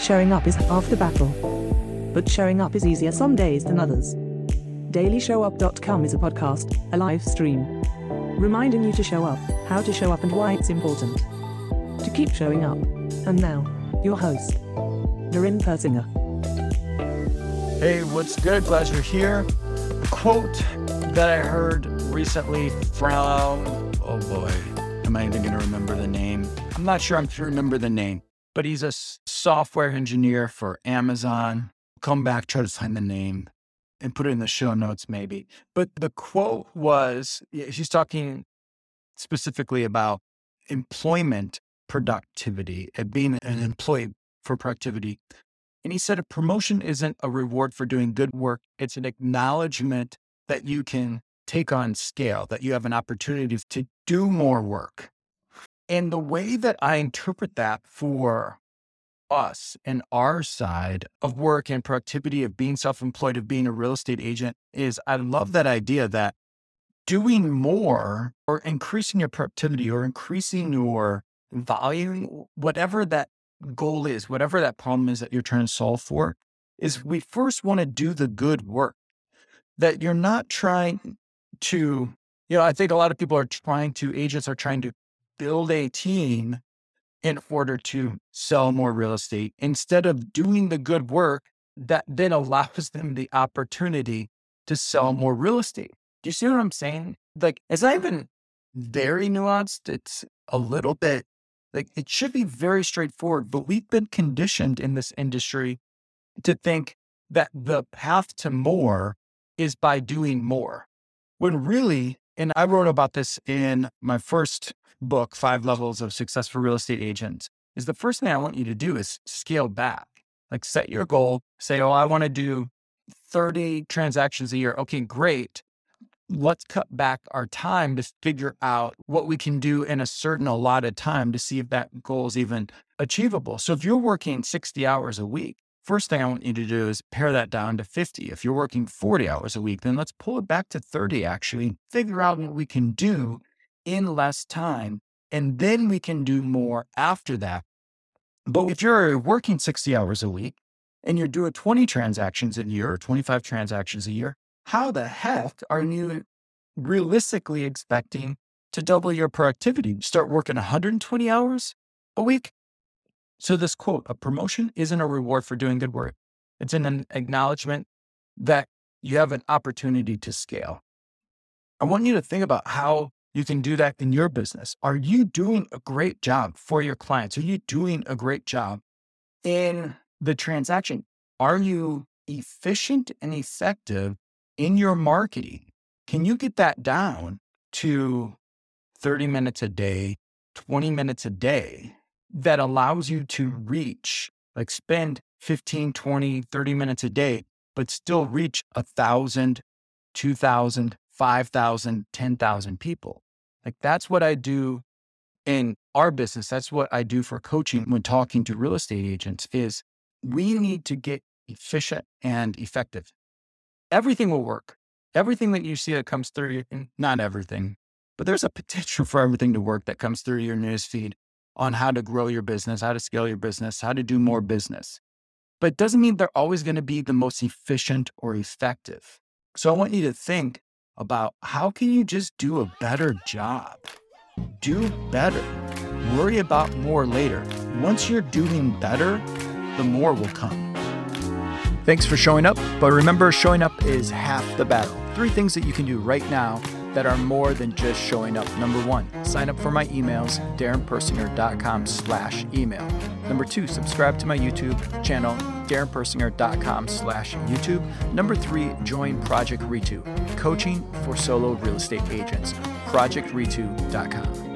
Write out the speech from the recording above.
Showing up is half the battle. But showing up is easier some days than others. DailyShowUp.com is a podcast, a live stream, reminding you to show up, how to show up, and why it's important to keep showing up. And now, your host, Darren Persinger. Hey, what's good? Glad you're here. A quote that I heard recently from, oh boy, am I even going to remember the name? I'm not sure I'm gonna remember the name, but he's a software engineer for Amazon. Come back, try to find the name and put it in the show notes maybe. But the quote was she's talking specifically about employment productivity and being an employee for productivity. And he said a promotion isn't a reward for doing good work, it's an acknowledgement that you can take on scale, that you have an opportunity to do more work. And the way that I interpret that for us and our side of work and productivity of being self-employed of being a real estate agent is i love that idea that doing more or increasing your productivity or increasing your volume whatever that goal is whatever that problem is that you're trying to solve for is we first want to do the good work that you're not trying to you know i think a lot of people are trying to agents are trying to build a team in order to sell more real estate instead of doing the good work that then allows them the opportunity to sell more real estate. Do you see what I'm saying? Like, it's not even very nuanced. It's a little bit like it should be very straightforward, but we've been conditioned in this industry to think that the path to more is by doing more. When really, and I wrote about this in my first book, Five Levels of Successful Real Estate Agents, is the first thing I want you to do is scale back. Like set your goal, say, oh, I want to do 30 transactions a year. Okay, great. Let's cut back our time to figure out what we can do in a certain allotted time to see if that goal is even achievable. So if you're working 60 hours a week, first thing I want you to do is pare that down to 50. If you're working 40 hours a week, then let's pull it back to 30 actually, figure out what we can do in less time. And then we can do more after that. But if you're working 60 hours a week and you're doing 20 transactions a year or 25 transactions a year, how the heck are you realistically expecting to double your productivity? Start working 120 hours a week? So, this quote a promotion isn't a reward for doing good work, it's an acknowledgement that you have an opportunity to scale. I want you to think about how you can do that in your business. Are you doing a great job for your clients? Are you doing a great job in the transaction? Are you efficient and effective in your marketing? Can you get that down to 30 minutes a day, 20 minutes a day that allows you to mm-hmm. reach, like spend 15, 20, 30 minutes a day, but still reach a thousand, two thousand, 5,000, 10,000 people. Like that's what I do in our business. That's what I do for coaching when talking to real estate agents is we need to get efficient and effective. Everything will work. Everything that you see that comes through, not everything, but there's a potential for everything to work that comes through your newsfeed on how to grow your business, how to scale your business, how to do more mm-hmm. business. But it doesn't mean they're always going to be the most efficient or effective. So I want you to think about how can you just do a better job? Do better. Worry about more later. Once you're doing better, the more will come. Thanks for showing up, but remember showing up is half the battle. Three things that you can do right now that are more than just showing up. Number one, sign up for my emails, darrenpersinger.com slash email. Number two, subscribe to my YouTube channel, darrenpersinger.com slash YouTube. Number three, join Project Ritu, coaching for solo real estate agents, projectritu.com.